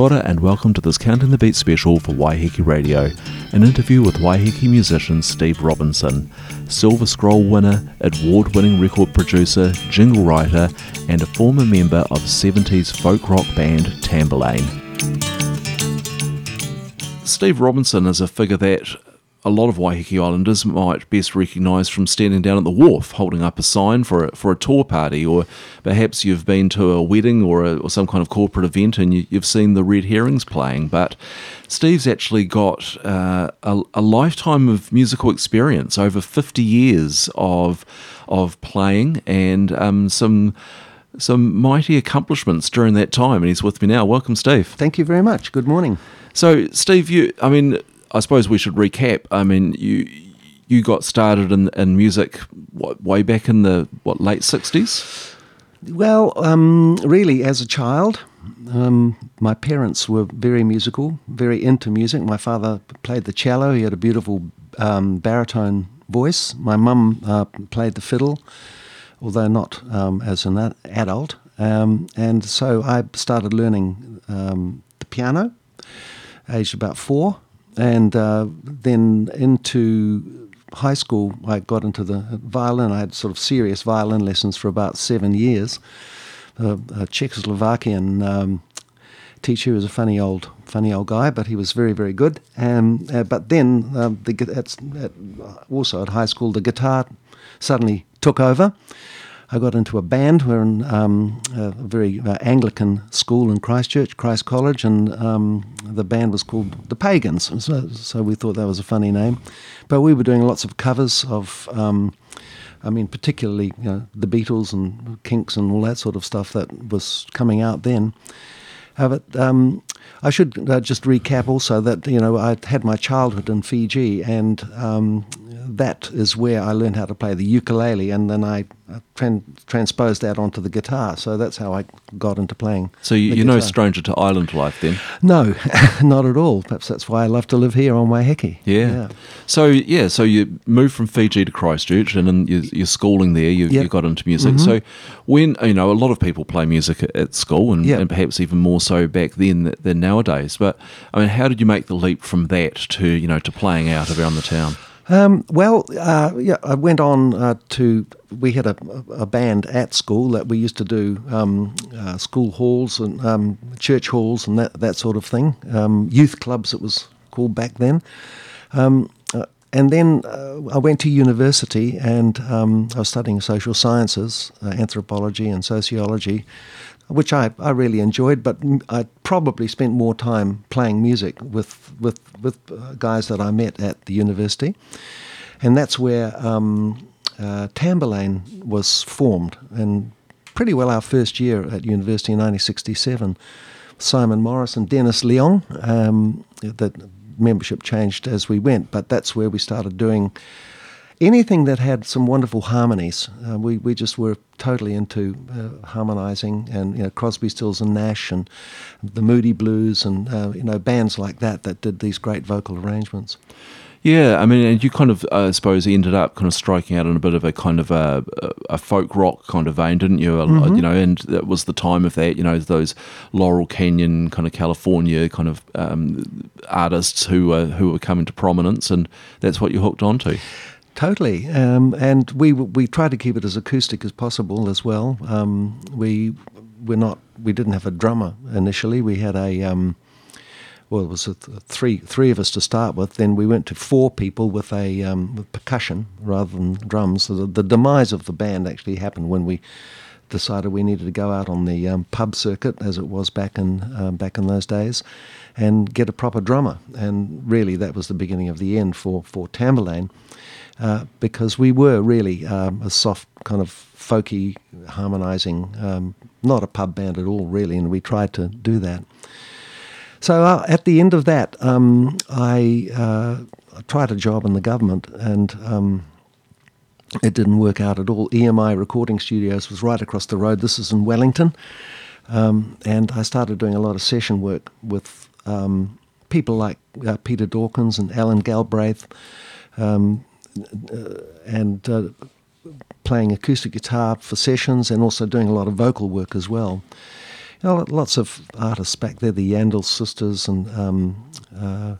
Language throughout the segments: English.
And welcome to this Counting the Beat special for Waiheke Radio, an interview with Waiheke musician Steve Robinson, Silver Scroll winner, award winning record producer, jingle writer, and a former member of 70s folk rock band Tamburlaine. Steve Robinson is a figure that a lot of Waiheke Islanders might best recognise from standing down at the wharf holding up a sign for a, for a tour party, or perhaps you've been to a wedding or, a, or some kind of corporate event and you, have seen the Red Herrings playing. But Steve's actually got uh, a, a, lifetime of musical experience, over 50 years of, of playing, and um, some some mighty accomplishments during that time. And he's with me now. Welcome, Steve. Thank you very much. Good morning. So, Steve, you, I mean, I suppose we should recap. I mean, you you got started in, in music what, way back in the what late sixties. Well, um, really, as a child, um, my parents were very musical, very into music. My father played the cello; he had a beautiful um, baritone voice. My mum uh, played the fiddle, although not um, as an adult. Um, and so I started learning um, the piano, aged about four and uh, then into high school, I got into the violin. I had sort of serious violin lessons for about seven years. Uh, a Czechoslovakian um, teacher was a funny old, funny old guy, but he was very, very good. Um, uh, but then, um, the, at, at, also at high school, the guitar suddenly took over. I got into a band. We're in um, a very uh, Anglican school in Christchurch, Christ College, and um, the band was called the Pagans. So, so, we thought that was a funny name. But we were doing lots of covers of, um, I mean, particularly you know, the Beatles and Kinks and all that sort of stuff that was coming out then. Uh, but um, I should uh, just recap also that you know I had my childhood in Fiji, and um, that is where I learned how to play the ukulele, and then I tran- transposed that onto the guitar. So that's how I got into playing. So you, are no stranger to island life, then? No, not at all. Perhaps that's why I love to live here on Waiheke. Yeah. yeah. So yeah, so you moved from Fiji to Christchurch, and then you're, schooling there. You, yep. you, got into music. Mm-hmm. So when you know a lot of people play music at, at school, and, yep. and, perhaps even more so back then than nowadays. But I mean, how did you make the leap from that to you know to playing out around the town? Um, well, uh, yeah, I went on uh, to. We had a, a, band at school that we used to do um, uh, school halls and um, church halls and that that sort of thing. Um, youth clubs, it was called back then. Um, uh, and then uh, I went to university and um, I was studying social sciences, uh, anthropology and sociology which I, I really enjoyed, but I probably spent more time playing music with, with, with uh, guys that I met at the university. And that's where um, uh, Tamburlaine was formed. And pretty well our first year at university in 1967, Simon Morris and Dennis Leong, um, the membership changed as we went, but that's where we started doing anything that had some wonderful harmonies. Uh, we, we just were totally into uh, harmonizing and you know Crosby, Stills and Nash and the Moody Blues and uh, you know bands like that that did these great vocal arrangements. Yeah, I mean, and you kind of, I suppose, ended up kind of striking out in a bit of a kind of a, a folk rock kind of vein, didn't you? Mm-hmm. You know, and that was the time of that. You know, those Laurel Canyon kind of California kind of um, artists who were who were coming to prominence, and that's what you hooked onto. Totally, um, and we we tried to keep it as acoustic as possible as well. Um, we we're not we didn't have a drummer initially. We had a um, well, it was th- three three of us to start with. Then we went to four people with a um, with percussion rather than drums. So the, the, demise of the band actually happened when we decided we needed to go out on the um, pub circuit, as it was back in um, back in those days, and get a proper drummer. And really, that was the beginning of the end for for Tamburlaine. Uh, because we were really um, a soft kind of folky harmonising, um, not a pub band at all really, and we tried to do that. So uh, at the end of that, um, I, uh, tried a job in the government and um, it didn't work out at all. EMI Recording Studios was right across the road. This is in Wellington. Um, and I started doing a lot of session work with um, people like uh, Peter Dawkins and Alan Galbraith, um, and uh, playing acoustic guitar for sessions and also doing a lot of vocal work as well. you know, lots of artists back there, the Yandall sisters, and um, uh,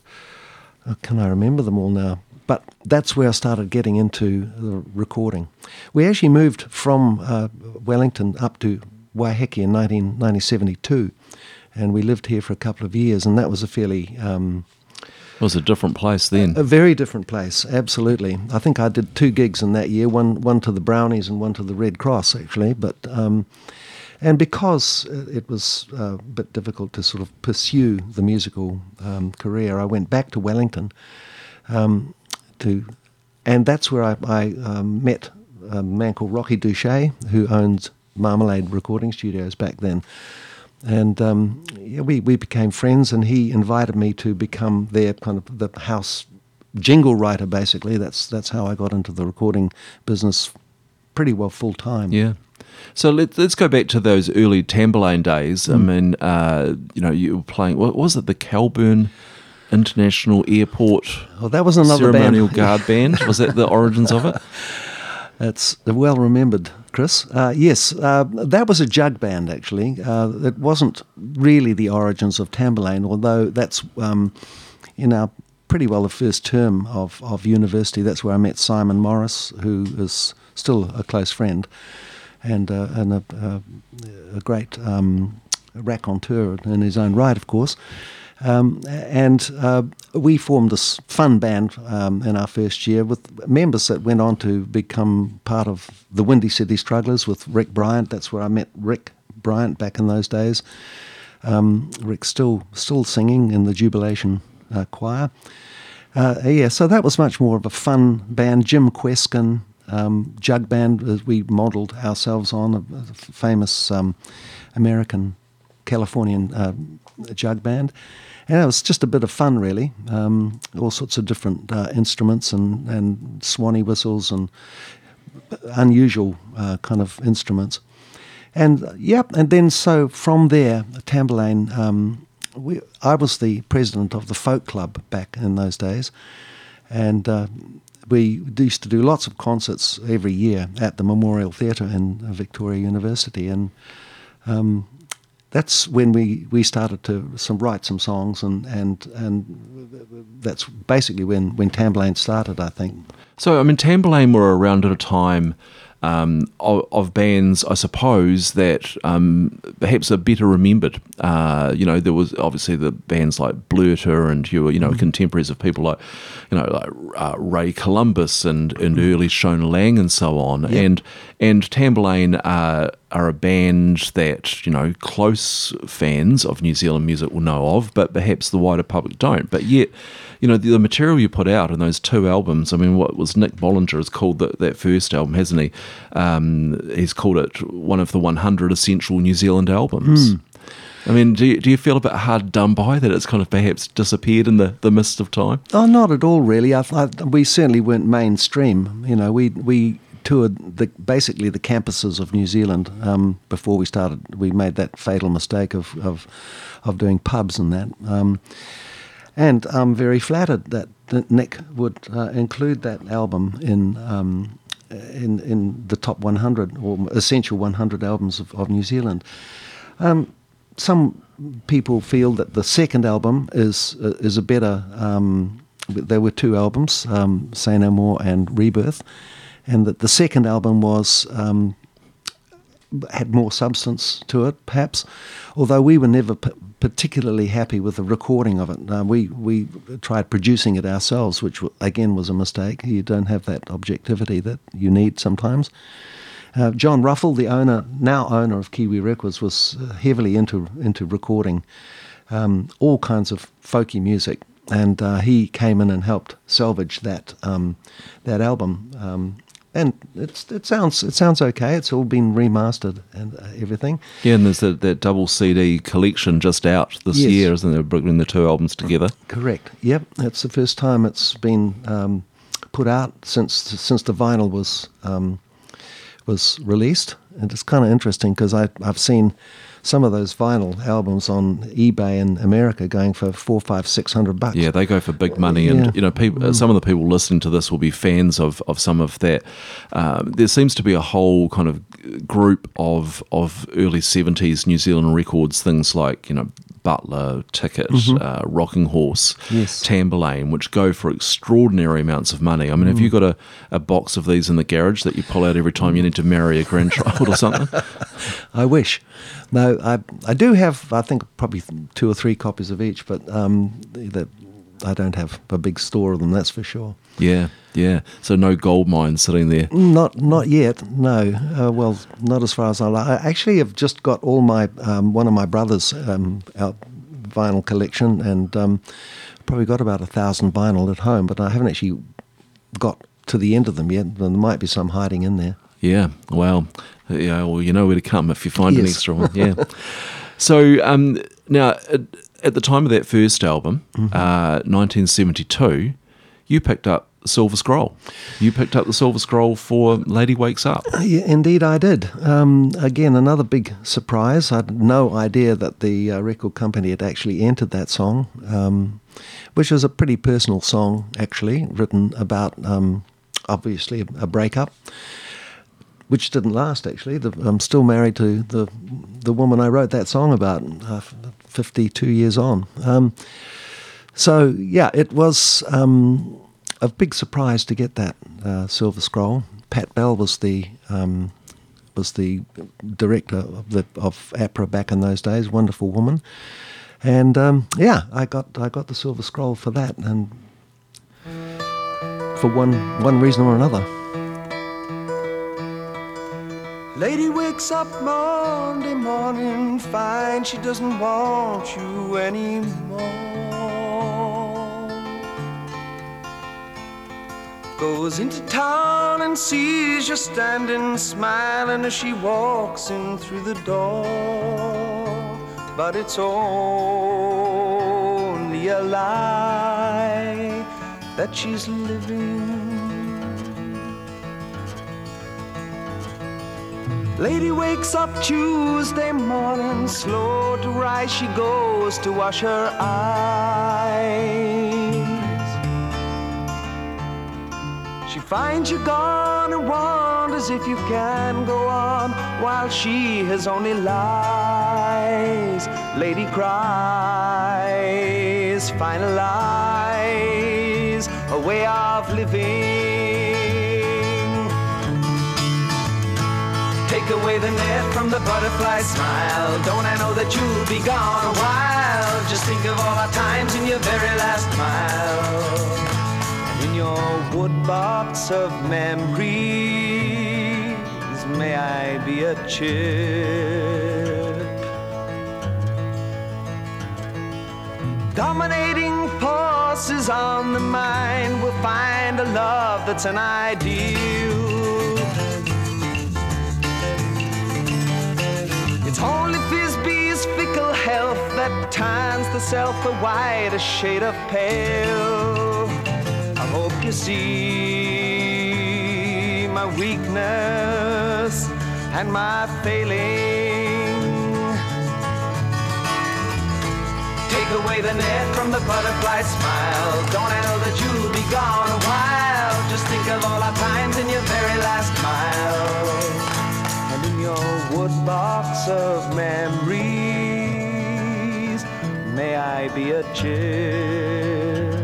can I remember them all now? But that's where I started getting into the recording. We actually moved from uh, Wellington up to Waiheke in 1972, and we lived here for a couple of years, and that was a fairly um, it was a different place then. A very different place, absolutely. I think I did two gigs in that year, one one to the Brownies and one to the Red Cross, actually. But um, and because it was uh, a bit difficult to sort of pursue the musical um, career, I went back to Wellington um, to, and that's where I, I um, met a man called Rocky Doucet, who owns Marmalade Recording Studios back then. And um, yeah, we, we became friends, and he invited me to become their kind of the house jingle writer, basically. That's, that's how I got into the recording business pretty well full time. Yeah. So let, us go back to those early Tamburlaine days. Mm. I mean, uh, you know, you were playing, what was it, the Kelburn International Airport oh, that was another Ceremonial band. Guard Band? Was that the origins of it? It's well remembered, Chris. Uh, yes, uh, that was a jug band, actually. Uh, it wasn't really the origins of Tamburlaine, although that's um, in our pretty well the first term of, of university. That's where I met Simon Morris, who is still a close friend and, uh, and a, a, a great um, raconteur in his own right, of course. Um, and uh, we formed this fun band um, in our first year with members that went on to become part of the Windy City Strugglers with Rick Bryant. That's where I met Rick Bryant back in those days. Um, Rick's still still singing in the Jubilation uh, choir. Uh, yeah, so that was much more of a fun band. Jim Kweskin, um, jug band, we modelled ourselves on, a, a famous um, American Californian uh, jug band and it was just a bit of fun, really. Um, all sorts of different uh, instruments and, and swanee whistles and unusual uh, kind of instruments. And uh, yep, and then so from there, Tamburlaine, um, we, I was the president of the folk club back in those days, and uh, we used to do lots of concerts every year at the Memorial Theatre in Victoria University, and um, that's when we, we started to some write some songs and, and and that's basically when, when Tamburlaine started, I think. So I mean Tamburlaine were around at a time um, of, of, bands, I suppose, that um, perhaps are better remembered. Uh, you know, there was obviously the bands like Blerta and you were, you know, mm. contemporaries of people like, you know, like uh, Ray Columbus and, and mm. early Shona Laing and so on. And and Tamburlaine are, are a band that, you know, close fans of New Zealand music will know of, but perhaps the wider public don't. But yet, you know, the, the, material you put out in those two albums, I mean, what was Nick Bollinger has called the, that first album, hasn't he? Um, he's called it one of the 100 essential New Zealand albums. Mm. I mean, do you, do you feel a bit hard done by that it's kind of perhaps disappeared in the, the mist of time? Oh, not at all, really. I, I, we certainly weren't mainstream. You know, we we toured the, basically the campuses of New Zealand um, before we started. We made that fatal mistake of of, of doing pubs and that. Um, and I'm very flattered that Nick would uh, include that album in, um, in, in the top 100 or essential 100 albums of, of New Zealand. Um, some people feel that the second album is uh, is a better. Um, there were two albums, um, Say No More and Rebirth, and that the second album was um, had more substance to it, perhaps. Although we were never p- particularly happy with the recording of it. We we tried producing it ourselves, which again was a mistake. You don't have that objectivity that you need sometimes. Uh, John Ruffle, the owner, now owner of Kiwi Records, was uh, heavily into into recording um, all kinds of folky music, and uh, he came in and helped salvage that um, that album. And it's it sounds it sounds okay. It's all been remastered and uh, everything. Yeah, and there's that, that double CD collection just out this yes. year, isn't there? Bringing the two albums together. Correct. Yep, that's the first time it's been um, put out since since the vinyl was um, was released, and it's kind of interesting because I I've seen some of those vinyl albums on eBay in America going for four, five, six hundred bucks. Yeah, they go for big money, and yeah. you know, people, mm. some of the people listening to this will be fans of, of some of that. Um, there seems to be a whole kind of group of of early seventies New Zealand records, things like you know Butler, Ticket, uh, Rocking Horse, Yes. Tamburlaine, which go for extraordinary amounts of money. I mean, have you got a, a box of these in the garage that you pull out every time you need to marry a grandchild or something? I wish. No, I I do have. I think probably two or three copies of each, but um, that I don't have a big store of them. That's for sure. Yeah, yeah. So no gold mine sitting there. Not not yet. No. Uh, well, not as far as I like. I actually have just got all my um, one of my brothers' um, out vinyl collection, and um, probably got about a thousand vinyl at home, but I haven't actually got to the end of them yet. There might be some hiding in there. Yeah, well, yeah, well, you know where to come if you find an extra one. Yeah. so um, now, at, at the time of that first album, Mm-hmm. uh, 1972, you picked up Silver Scroll. You picked up the Silver Scroll for Lady Wakes Up. Yeah, indeed, I did. Um, again, another big surprise. I had no idea that the uh, record company had actually entered that song, um, which was a pretty personal song, actually, written about um, obviously a breakup, which didn't last. Actually, the, I'm still married to the the woman I wrote that song about, uh, 52 years on. Um, so yeah, it was um, a big surprise to get that uh, Silver Scroll. Pat Bell was the um, was the director of the of APRA back in those days. Wonderful woman, and um, yeah, I got I got the Silver Scroll for that, and for one one reason or another. Lady wakes up Monday morning, finds she doesn't want you anymore. Goes into town and sees you standing smiling as she walks in through the door. But it's only a lie that she's living. Lady wakes up Tuesday morning, slow to rise, she goes to wash her eyes. She finds you gone and wonders if you can go on while she has only lies. Lady cries, finalize a way of living. Away the net from the butterfly smile. Don't I know that you'll be gone a while? Just think of all our times in your very last mile. And in your woodbox of memories, may I be a chip. Dominating forces on the mind will find a love that's an ideal. Turns self a white, shade of pale. I hope you see my weakness and my failing. Take away the net from the butterfly smile. Don't know that you'll be gone a while? Just think of all our times in your very last mile and in your woodbox of memories, may I be a chip.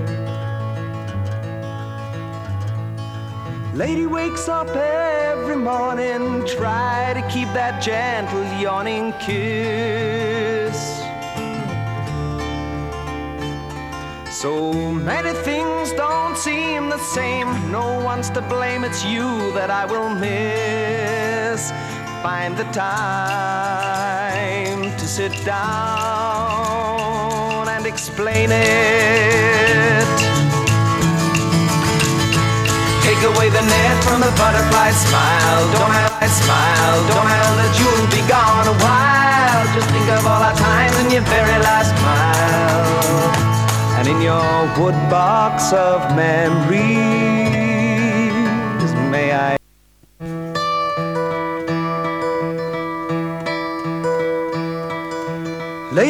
Lady wakes up every morning, try to keep that gentle yawning kiss. So many things don't seem the same. No one's to blame, it's you that I will miss. Find the time to sit down and explain it. Take away the net from the butterfly smile. Don't I smile? Don't I that you'll be gone a while? Just think of all our times in your very last mile. And in your woodbox of memories, may I.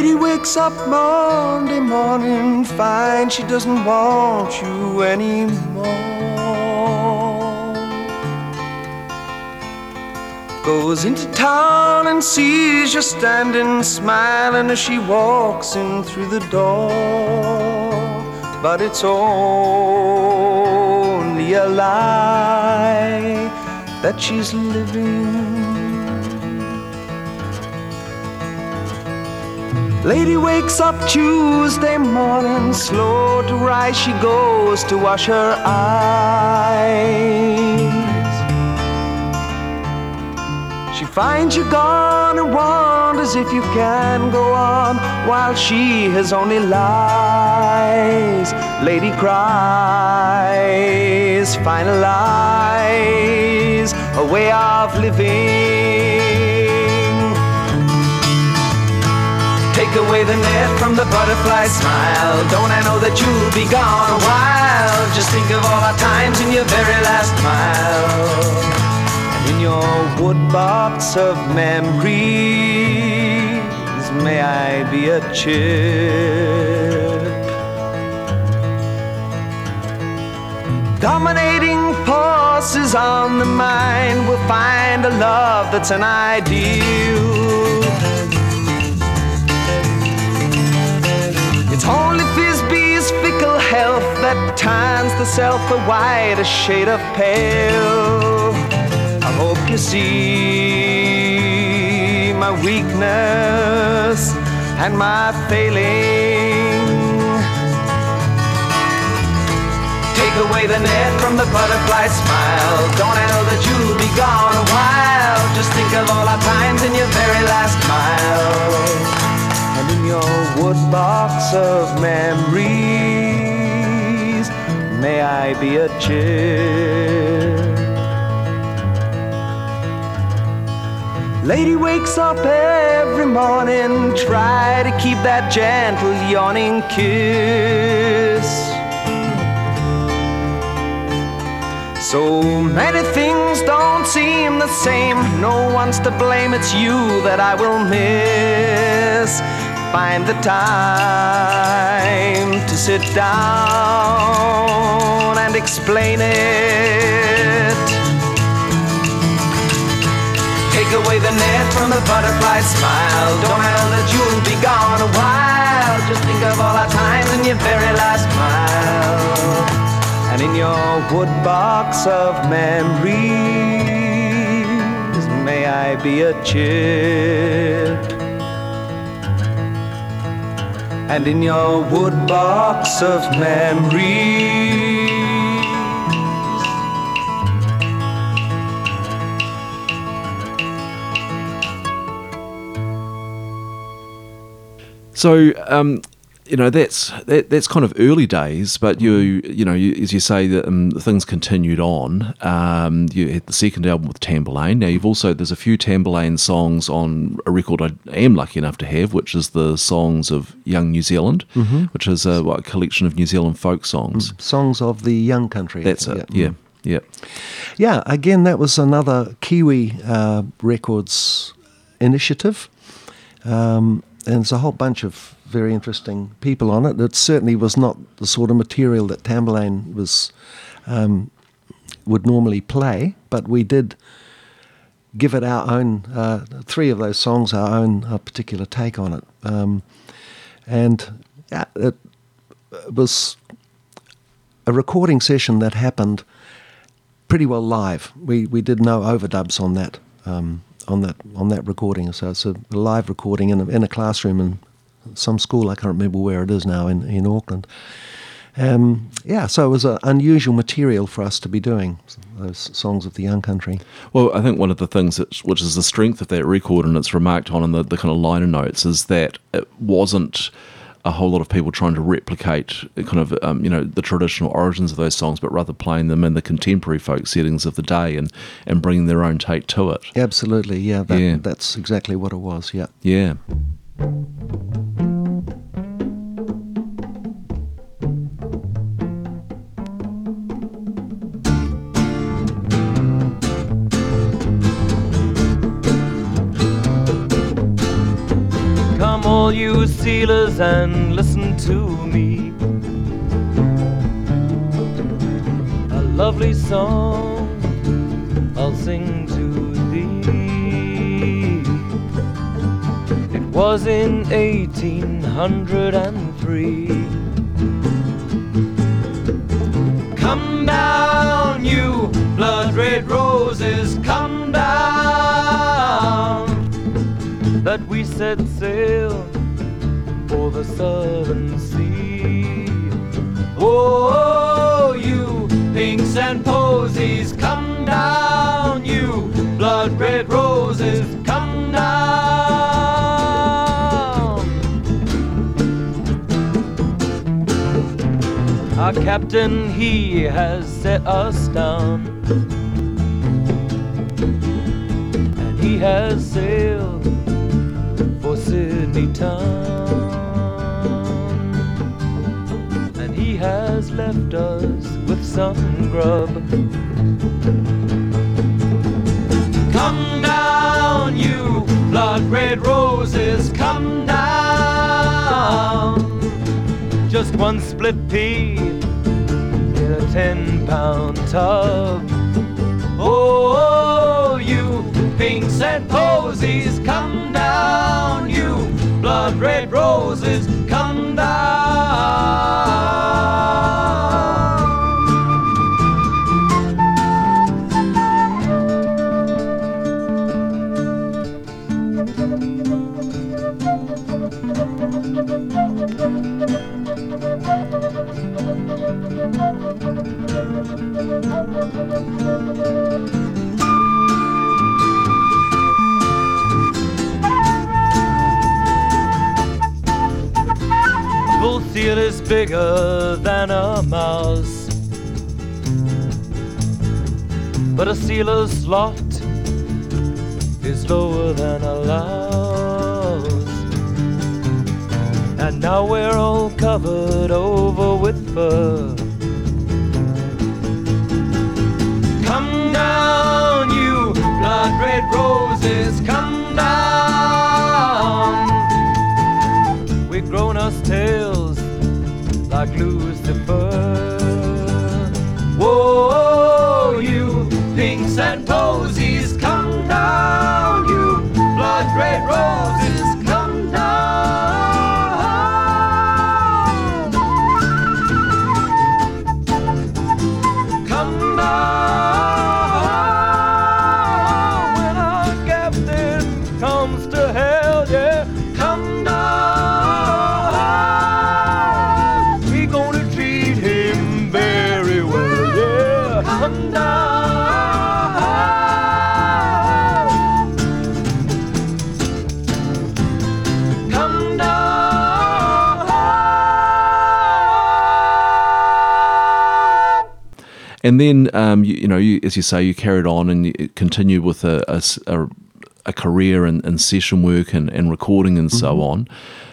Lady wakes up Monday morning, finds she doesn't want you anymore. goes into town and sees you standing smiling as she walks in through the door. But it's only a lie that she's living. Lady wakes up Tuesday morning, slow to rise, she goes to wash her eyes. She finds you gone and wonders if you can go on while she has only lies. Lady cries, finalize a way of living. Take away the net from the butterfly smile. Don't I know that you'll be gone a while? Just think of all our times in your very last mile And in your woodbox of memories. May I be a chip? Dominating forces on the mind will find a love that's an ideal. It's only Thisbe's fickle health that turns the self a white, shade of pale I hope you see my weakness and my failing. Take away the net from the butterfly smile. Don't know that you'll be gone a while? Just think of all our times in your very last mile. Your woodbox of memories, may I be a chip. Lady wakes up every morning, try to keep that gentle yawning kiss. So many things don't seem the same. No one's to blame, it's you that I will miss. Find the time to sit down and explain it. Take away the net from the butterfly smile. Don't know that you'll be gone a while? Just think of all our times in your very last mile. And in your woodbox of memories, may I be a chip. And in your wood box of memories. So, um, you know, that's that, that's kind of early days, but you you know, you, as you say, that um, things continued on. Um, you had the second album with Tamburlaine. Now you've also there's a few Tamburlaine songs on a record I am lucky enough to have, which is the songs of Young New Zealand, mm-hmm. which is a, what, a, collection of New Zealand folk songs, mm, songs of the young country. That's it. Yeah. yeah. Yeah, again, that was another Kiwi uh, Records initiative. Um, and there's a whole bunch of very interesting people on it. It certainly was not the sort of material that Tamburlaine was um, would normally play, but we did give it our own. Uh, three of those songs, our own uh, particular take on it, um, and it, it was a recording session that happened pretty well live. We we did no overdubs on that. Um, on that on that recording. So it's a live recording in a, in a classroom in some school. I can't remember where it is now in in Auckland. Um, yeah, so it was an unusual material for us to be doing those songs of the young country. Well, I think one of the things that, which is the strength of that record, and it's remarked on in the, the kind of liner notes, is that it wasn't a whole lot of people trying to replicate kind of um, you know the traditional origins of those songs, but rather playing them in the contemporary folk settings of the day and and bringing their own take to it. Absolutely, yeah, that, yeah. that's exactly what it was. Yeah, yeah. All you sealers and listen to me. A lovely song 'Twas in 1803. Come down, you blood red roses, come down. That we set sail for the southern sea. Oh, you pinks and posies, come down, you blood red roses, Our captain, he has set us down. And he has sailed for Sydney town. And he has left us with some grub. Come down, you blood red roses, come down. Just one split pea in a ten pound tub. Oh, you pinks and posies, come down, you blood red roses, come down. Bull seal is bigger than a mouse. But a sealer's lot is lower than a louse. And now we're all covered over with fur. Down, you blood red roses, come down. We've grown us tails like Lucifer. Whoa, you pinks and posies, come down, you blood red roses, And then, um, you, you know, you, as you say, you carried on and you continued with a career in, in session work and, and recording and so on.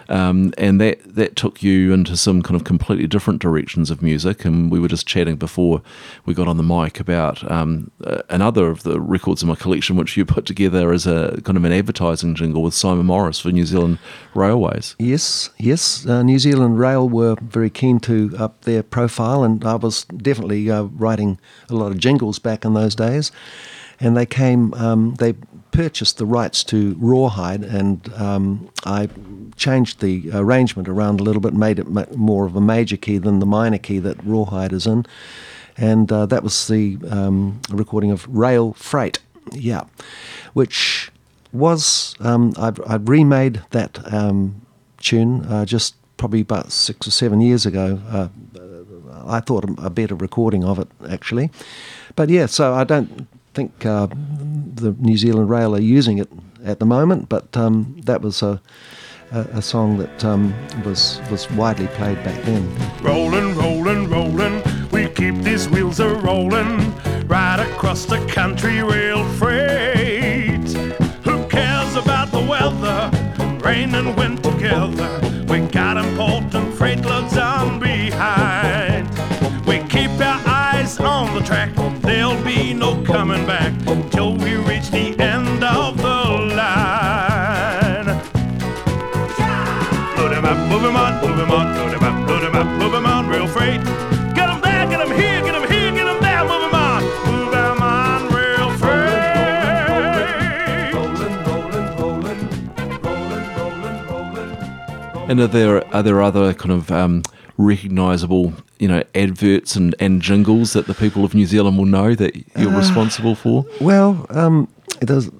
Um, and that, that took you into some kind of completely different directions of music. And we were just chatting before we got on the mic about um, uh, another of the records in my collection, which you put together as a kind of an advertising jingle with Simon Morris for New Zealand Railways. Yes, yes. Uh, New Zealand Rail were very keen to up their profile, and I was definitely uh, writing a lot of jingles back in those days. And they came, um, they purchased the rights to Rawhide, and um, I changed the arrangement around a little bit, made it more of a major key than the minor key that Rawhide is in. And uh, that was the um, recording of Rail Freight, yeah, which was um, I've, I've remade that um, tune uh, just probably about six or seven years ago. Uh, I thought a better recording of it actually, but yeah. So I don't think uh, the New Zealand Rail are using it at the moment, but um, that was a, a, a song that um, was was widely played back then. Rolling, rolling, rolling. We keep these wheels a rolling right across the country rail freight. Who cares about the weather? Rain and wind together. We got important freight loads on the track. There'll be no coming back till we reach the end of the line. Load him up, move him on, move him on, load him up, load him up, move him on, real freight. Get him there, get him here, get him here, get him there, move him on, move him on, real freight. And are there are there other kind of um, recognisable, you know, adverts and, and jingles that the people of New Zealand will know that you're responsible for? Well, um, it does.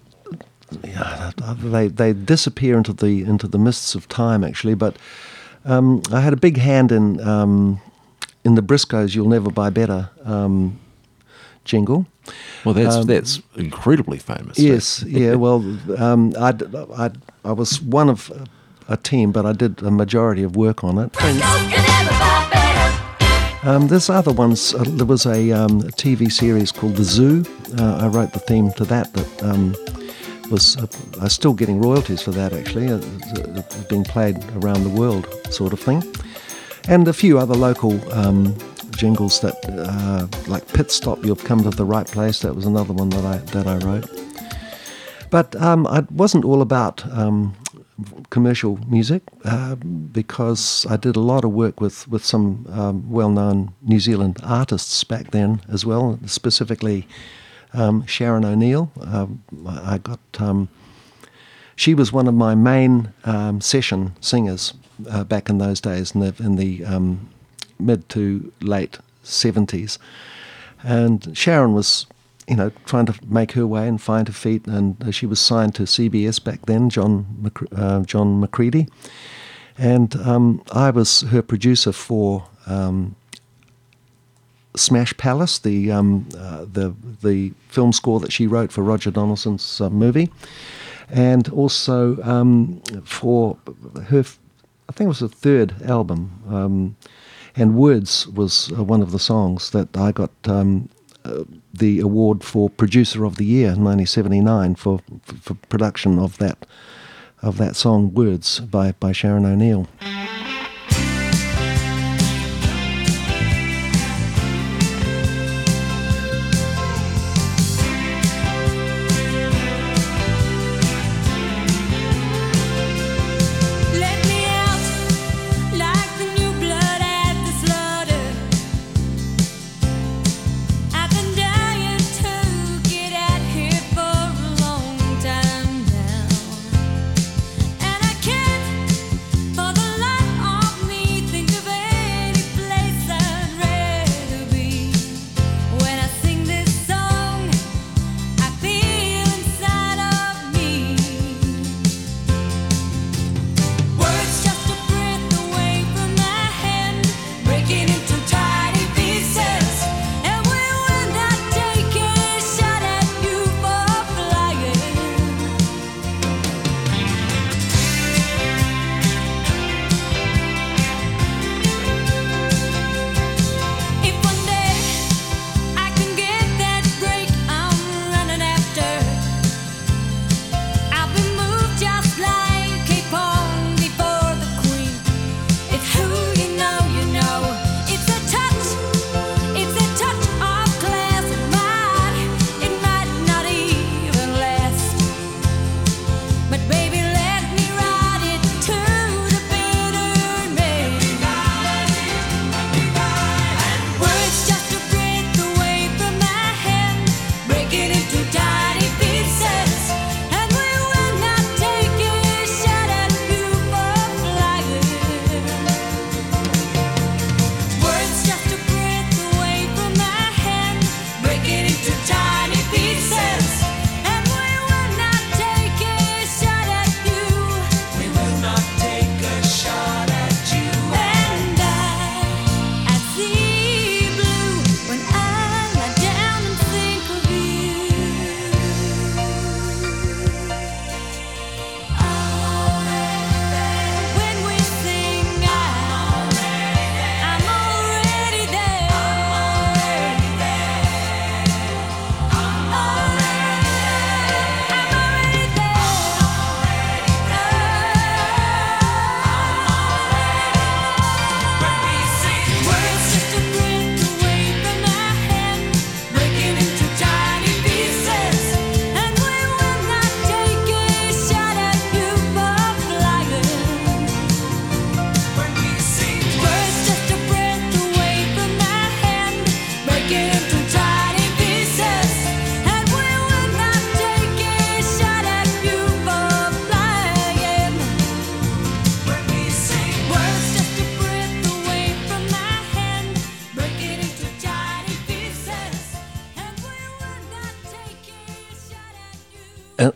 Yeah, they they disappear into the into the mists of time actually. But um, I had a big hand in um, in the Briscoes. You'll never buy better um, jingle. Well, that's that's incredibly famous. Um, Yes, yeah. Well, um, I I I was one of a team, but I did a majority of work on it. Um, there's other ones. Uh, there was a, um, TV series called The Zoo. Uh, I wrote the theme to that. That um, was uh, I'm still getting royalties for that. Actually, Uh, it's, it's being played around the world, sort of thing. And a few other local um, jingles that, uh, like Pit Stop, You've Come to the Right Place. That was another one that I that I wrote. But um, I wasn't all about um, commercial music uh, because I did a lot of work with with some um, well-known New Zealand artists back then as well. Specifically, um, Sharon O'Neill. Um, I got. Um, she was one of my main um, session singers uh, back in those days, in the in the mid to late seventies. And Sharon was, you know, trying to make her way and find her feet. And uh, she was signed to CBS back then, John uh, John McCready, and um, I was her producer for um, Smash Palace, the um, uh, the the film score that she wrote for Roger Donaldson's uh, movie, and also um, for her, I think it was her third album. Um, and Words was uh, one of the songs that I got um, the award for Producer of the Year 1979 for, for, for production of that of that song Words by, by Sharon O'Neill.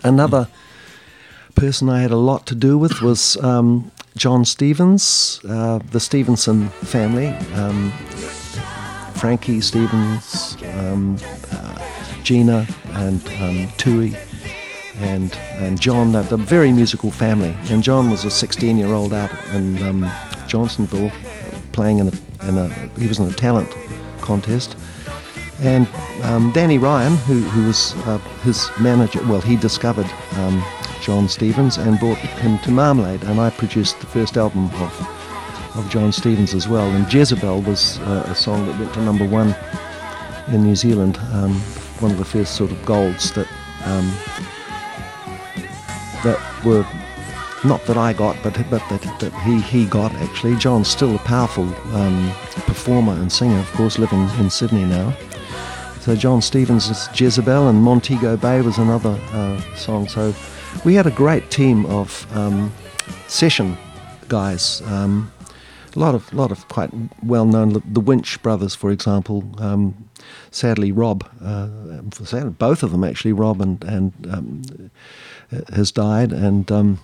Another person I had a lot to do with was um, John Stevens, uh, the Stevenson family, um, Frankie Stevens, um, uh, Gina, and um, Tui, and and John. They're a very musical family. And John was a 16-year-old out in um, Johnsonville, playing in a, in a he was in a talent contest. And um, Danny Ryan, who, who was uh, his manager, well, he discovered um, John Stevens and brought him to Marmalade, and I produced the first album of of John Stevens as well. And Jezebel was uh, a song that went to number one in New Zealand, um, one of the first sort of golds that um, that were not that I got, but but that, that he he got actually. John's still a powerful um, performer and singer, of course, living in Sydney now. So John Stevens Jezebel, and Montego Bay was another uh, song. So we had a great team of um, session guys. Um, a lot of lot of quite well known. The Winch brothers, for example. Um, sadly, Rob, uh, sadly, both of them actually, Rob and and um, has died, and um,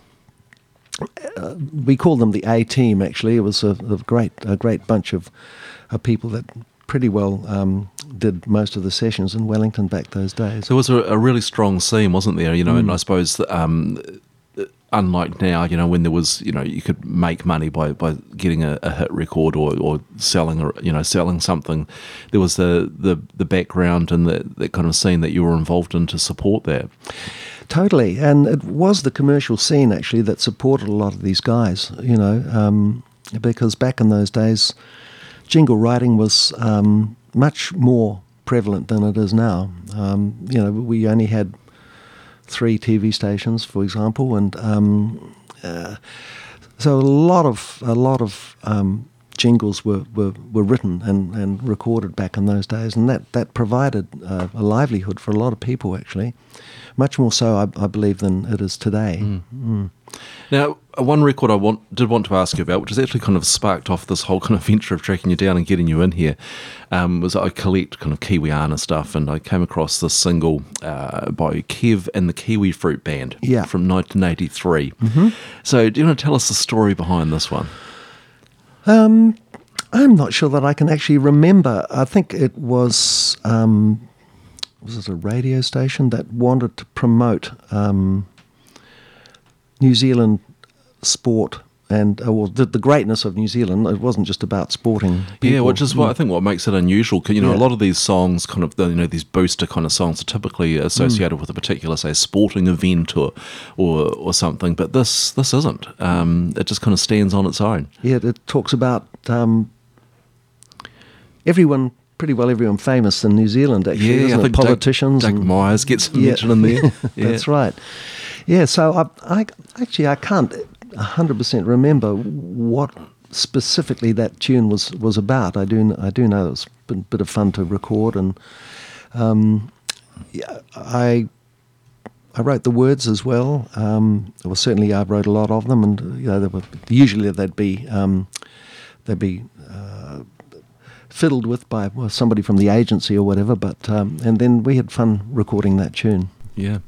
uh, we call them the A team. Actually, it was a, a great a great bunch of, of people that pretty well um, did most of the sessions in Wellington back those days. There was a, a really strong scene, wasn't there? You know, and I suppose um, unlike now, you know, when there was, you know, you could make money by, by getting a, a hit record or, or selling, or you know, selling something. There was the the, the background and the, that kind of scene that you were involved in to support that. Totally, and it was the commercial scene actually that supported a lot of these guys. You know, um, because back in those days, jingle writing was um, much more prevalent than it is now. Um, you know, we only had three TV stations, for example, and um, uh, so a lot of a lot of um, jingles were, were, were written and, and recorded back in those days, and that that provided uh, a livelihood for a lot of people actually, much more so I, I believe than it is today. Mm. Now, uh, one record I want did want to ask you about, which has actually kind of sparked off this whole kind of venture of tracking you down and getting you in here, um, was I collect kind of Kiwiana stuff, and I came across this single uh, by Kev and the Kiwi Fruit Band Yeah. from 1983. So, do you want to tell us the story behind this one? Um, I'm not sure that I can actually remember. I think it was um, was it a radio station that wanted to promote um, New Zealand sport and uh, well, the, the greatness of New Zealand. It wasn't just about sporting. Yeah, which is what I think what makes it unusual. You know, Yeah. a lot of these songs, kind of, you know, these booster kind of songs, are typically associated with a particular, say, sporting event or, or, or something. But this, this isn't. Um, it just kind of stands on its own. Yeah, it talks about um, everyone, pretty well everyone famous in New Zealand. Actually, Yeah, I think Doug- politicians. Doug, and- Myers gets Yeah. mentioned in there. Yeah. That's right. Yeah, so I, I actually I can't hundred percent remember what specifically that tune was, was about. I do I do know it was a bit, of fun to record, and um, I I wrote the words as well. Um, well, certainly I wrote a lot of them, and you know, they were, usually they'd be um, they'd be uh, fiddled with by well, somebody from the agency or whatever. But um, and then we had fun recording that tune. Yeah.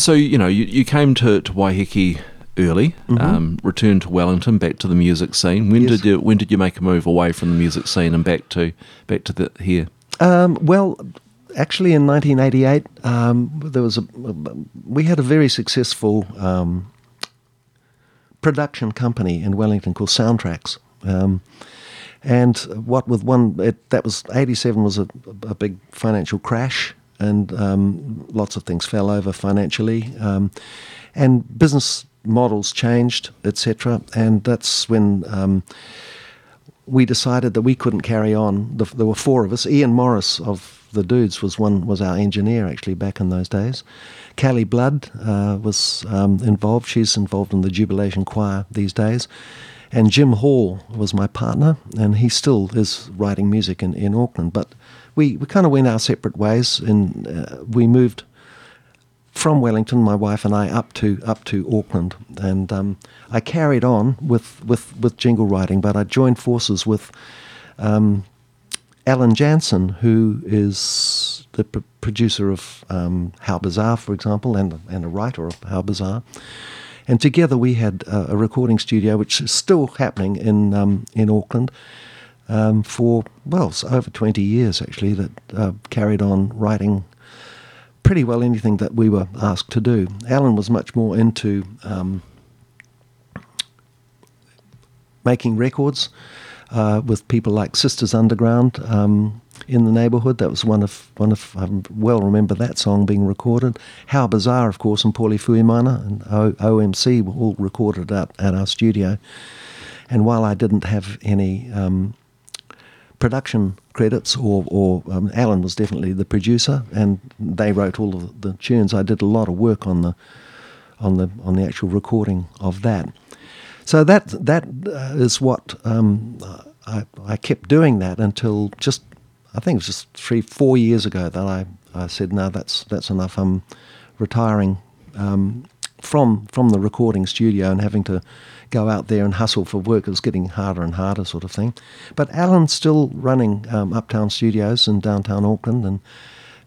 So you know you, you came to, to Waiheke early, um, returned to Wellington, back to the music scene. When Yes. did you when did you make a move away from the music scene and back to back to the here? Um, well, actually, in 1988, um, there was a we had a very successful um, production company in Wellington called Soundtracks. Um, and what with one it, that was 87 was a, a big financial crash and um, lots of things fell over financially um, and business models changed etc and that's when um, we decided that we couldn't carry on. The, there were four of us. Ian Morris of the Dudes was one was our engineer actually back in those days. Callie Blood uh, was um, involved. She's involved in the Jubilation Choir these days. And Jim Hall was my partner, and he still is writing music in, in Auckland. But we, we kind of went our separate ways, and uh, we moved from Wellington, my wife and I, up to up to Auckland, and um, I carried on with, with, with jingle writing, but I joined forces with um, Alan Jansson, who is the p- producer of um, How Bizarre, for example, and and a writer of How Bizarre. And together we had uh, a recording studio, which is still happening in um, in Auckland um, for well over twenty years actually. That uh, carried on writing pretty well anything that we were asked to do. Alan was much more into um, making records uh, with people like Sisters Underground um, in the neighbourhood. That was one of one of I well remember that song being recorded. How Bizarre, of course, and Paulie Fuemana and o- OMC were all recorded at, at our studio. And while I didn't have any um, production credits, or, or um, Alan was definitely the producer, and they wrote all of the tunes. I did a lot of work on the on the on the actual recording of that. So that that uh, is what um, I, I kept doing that until just I think it was just three four years ago that I, I said no that's that's enough I'm retiring um, from from the recording studio and having to go out there and hustle for work. It was getting harder and harder, sort of thing. But Alan's still running um, Uptown Studios in downtown Auckland, and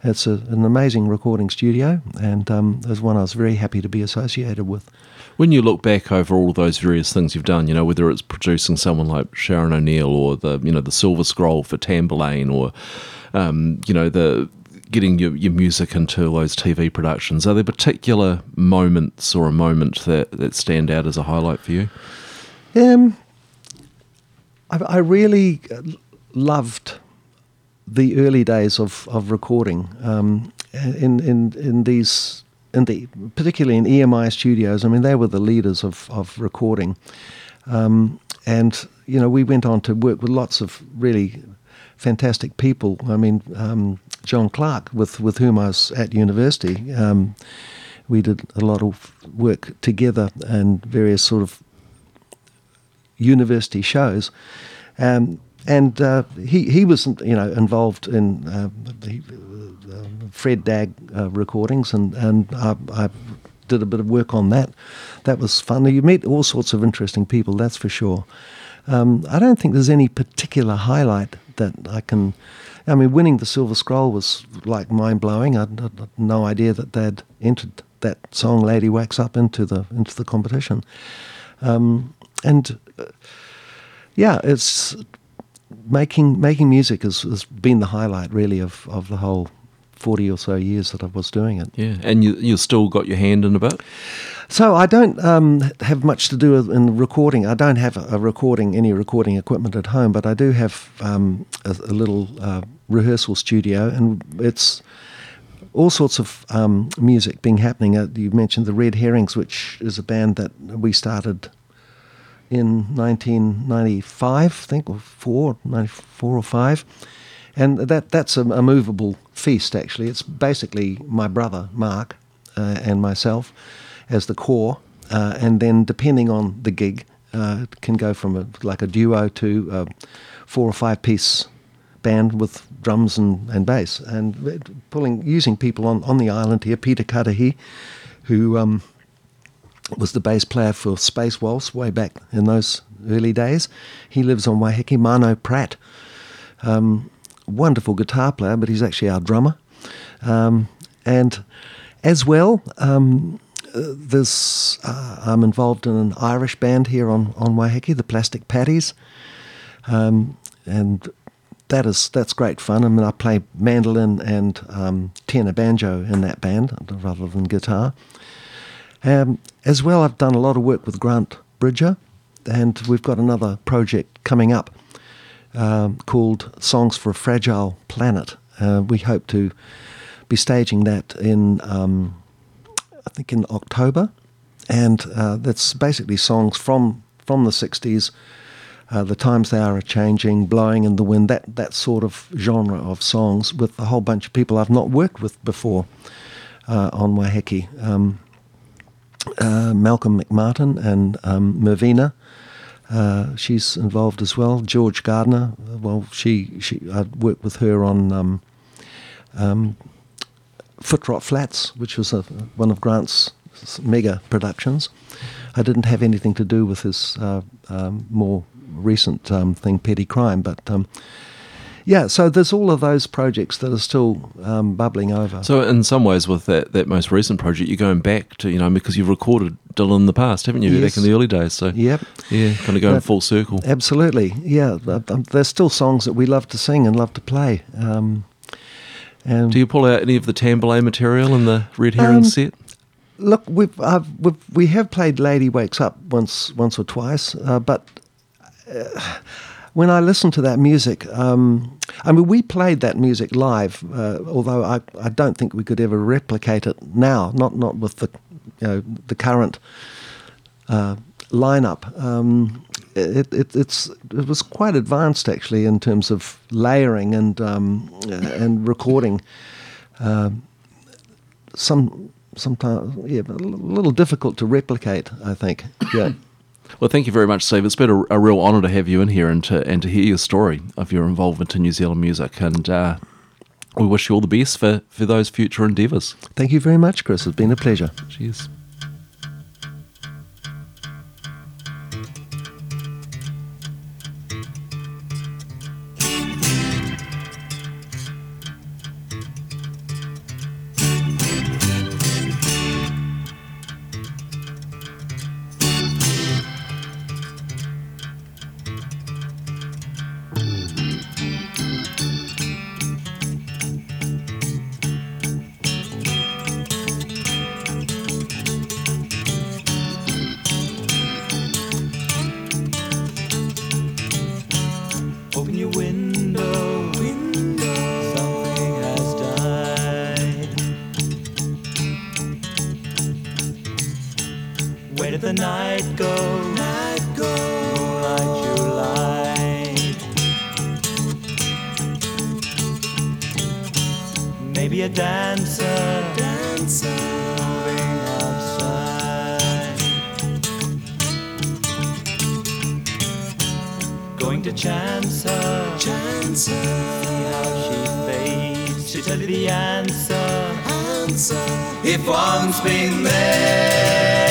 it's a, an amazing recording studio, and um, it's one I was very happy to be associated with. When you look back over all those various things you've done, you know whether it's producing someone like Sharon O'Neill or the you know the Silver Scroll for Tamburlaine or um, you know the getting your, your music into those TV productions, are there particular moments or a moment that, that stand out as a highlight for you? Um, I, I really uh, loved the early days of, of recording um, in, in in these in the particularly in EMI studios. I mean, they were the leaders of of recording, um, and you know we went on to work with lots of really fantastic people. I mean, um, John Clark, with with whom I was at university. Um, we did a lot of work together and various sort of university shows. Um, and uh, he he was you know involved in uh, the, uh, Fred Dagg uh, recordings, and and I, I did a bit of work on that. That was fun. You meet all sorts of interesting people, that's for sure. Um, I don't think there's any particular highlight that I can. I mean, winning the Silver Scroll was like mind blowing. I had no idea that they'd entered that song "Lady Wakes Up" into the into the competition. Um, and uh, yeah, it's making making music has, has been the highlight really of, of the whole forty or so years that I was doing it. Yeah, and you you still got your hand in a bit. So I don't um, have much to do with in recording. I don't have a recording any recording equipment at home, but I do have um, a, a little uh, rehearsal studio, and it's all sorts of um, music being happening. Uh, you mentioned the Red Herrings, which is a band that we started in 1995, I think, or four, 94 or five. And that that's a, a movable feast, actually. It's basically my brother, Mark, uh, and myself as the core. Uh, and then, depending on the gig, uh, can go from a, like a duo to a four or five piece band with drums and, and bass. And pulling using people on, on the island here, Peter Katahi, who um, was the bass player for Space Waltz way back in those early days. He lives on Waiheke. Mano Pratt, um, wonderful guitar player, but he's actually our drummer. Um, and as well, um, uh, there's, uh, I'm involved in an Irish band here on, on Waiheke, the Plastic Patties. Um, and that is that's great fun. I mean, I play mandolin and um, tenor banjo in that band rather than guitar. Um, as well, I've done a lot of work with Grant Bridger, and we've got another project coming up um, called Songs for a Fragile Planet. Uh, we hope to be staging that in, um, I think, in October, and uh, that's basically songs from from the '60s. Uh, the times they are changing, blowing in the wind, that, that sort of genre of songs with a whole bunch of people I've not worked with before uh, on Waiheke. Um, uh, Malcolm McMartin and um, Mervina. Uh, she's involved as well. George Gardner. Well, she she I worked with her on um, um, Foot Rot Flats, which was a, one of Grant's mega productions. I didn't have anything to do with his uh, um, more recent um, thing, Petty Crime, but um, yeah. So there's all of those projects that are still um, bubbling over. So in some ways, with that, that most recent project, you're going back to you know because you've recorded Dylan in the past, haven't you? Yes. Back in the early days. So Yep. yeah, kind of going That- full circle. Absolutely, yeah. um, There's still songs that we love to sing and love to play. Um, and Do you pull out any of the Tamburlaine material in the Red Herring Um, set? look, we've, I've, we've we have played "Lady Wakes Up" once once or twice, uh, but uh, when I listen to that music, um, I mean, we played that music live, uh, although I, I don't think we could ever replicate it now. Not not with the you know the current uh, lineup. Um, it, it, it's it was quite advanced actually in terms of layering and um, uh, and recording. Um some sometimes yeah, a little difficult to replicate. I think. Yeah. Well, thank you very much, Steve. It's been a, a real honour to have you in here and to and to hear your story of your involvement in New Zealand music. And uh, we wish you all the best for, for those future endeavours. Thank you very much, Chris. It's been a pleasure. Cheers. Maybe a dancer, dancer, moving outside. Going to chance her, chance her. See how she fades. She tell you the answer, answer. If one's been there,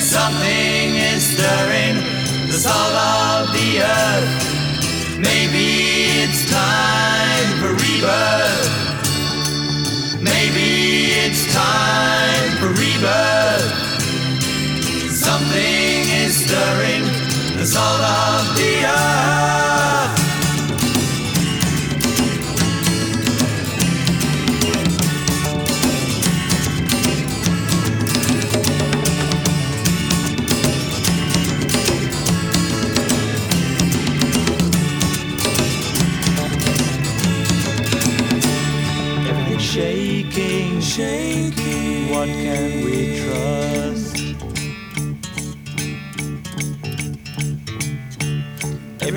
something is stirring the soul of the earth. Maybe it's time for rebirth. The salt of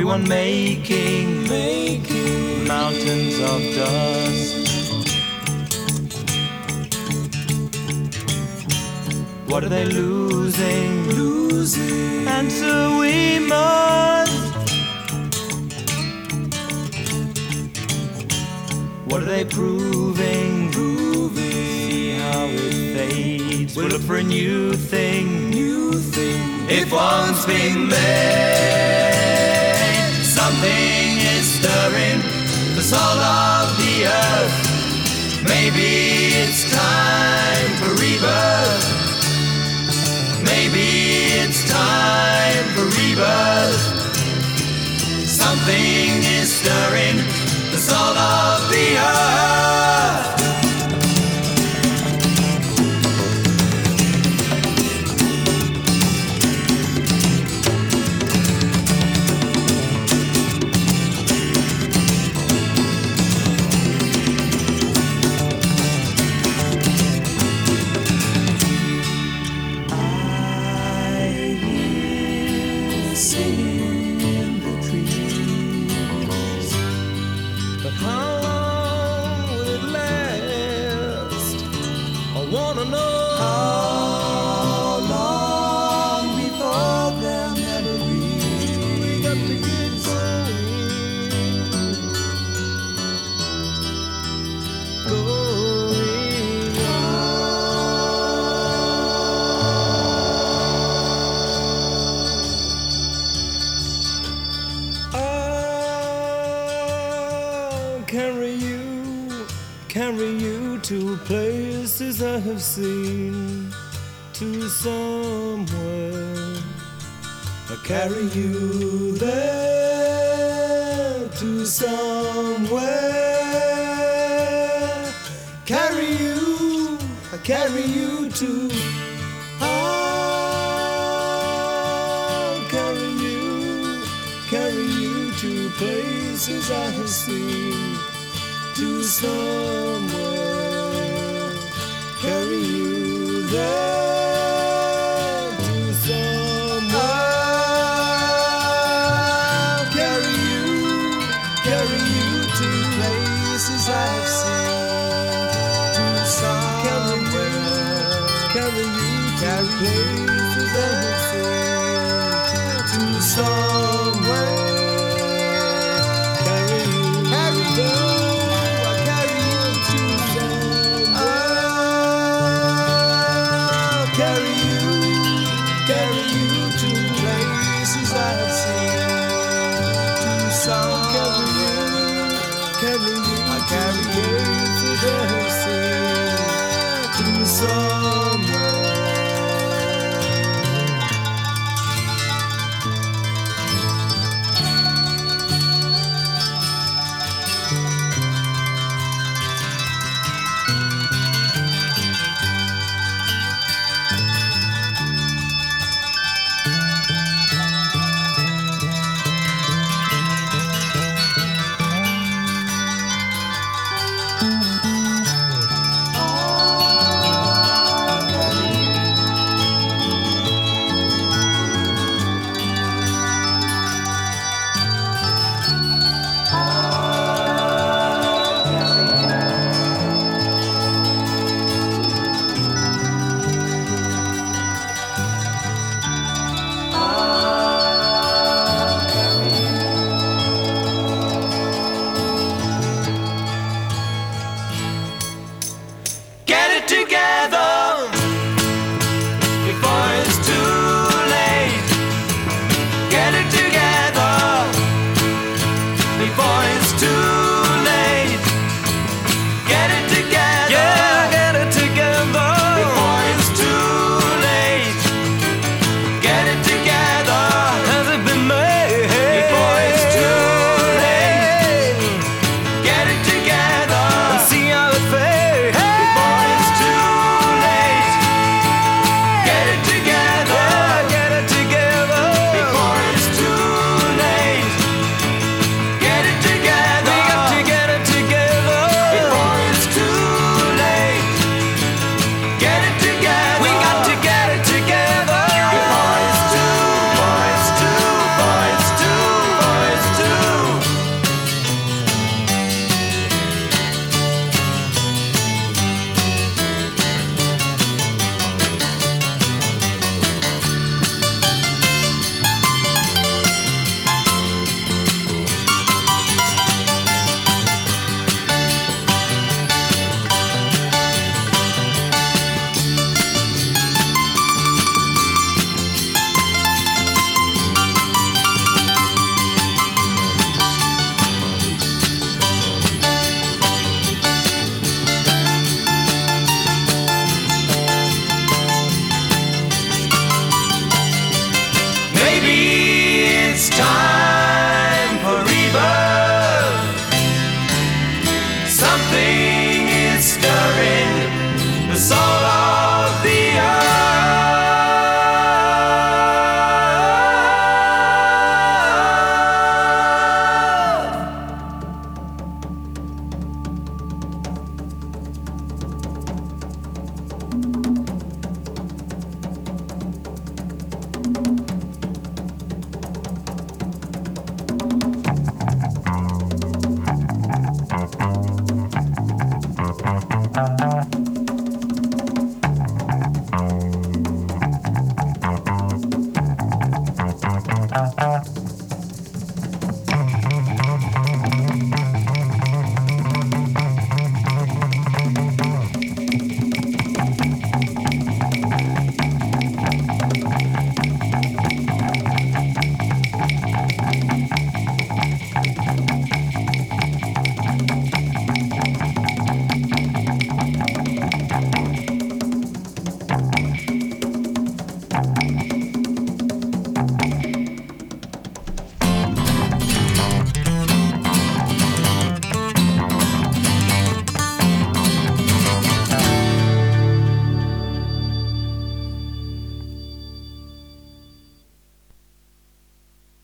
Everyone making, making mountains of dust. What are they losing? Losing. And so we must. What are they proving? Proving. See how it fades. We'll look for a new thing. New thing. If one's being made, something is stirring the soul of the earth. Maybe it's time for rebirth. Maybe it's time for rebirth. Something is stirring the soul of the earth. Places I have seen, to somewhere. I'll carry you there to somewhere. Carry you, I carry you to. I'll carry you, carry you to places I have seen, to somewhere.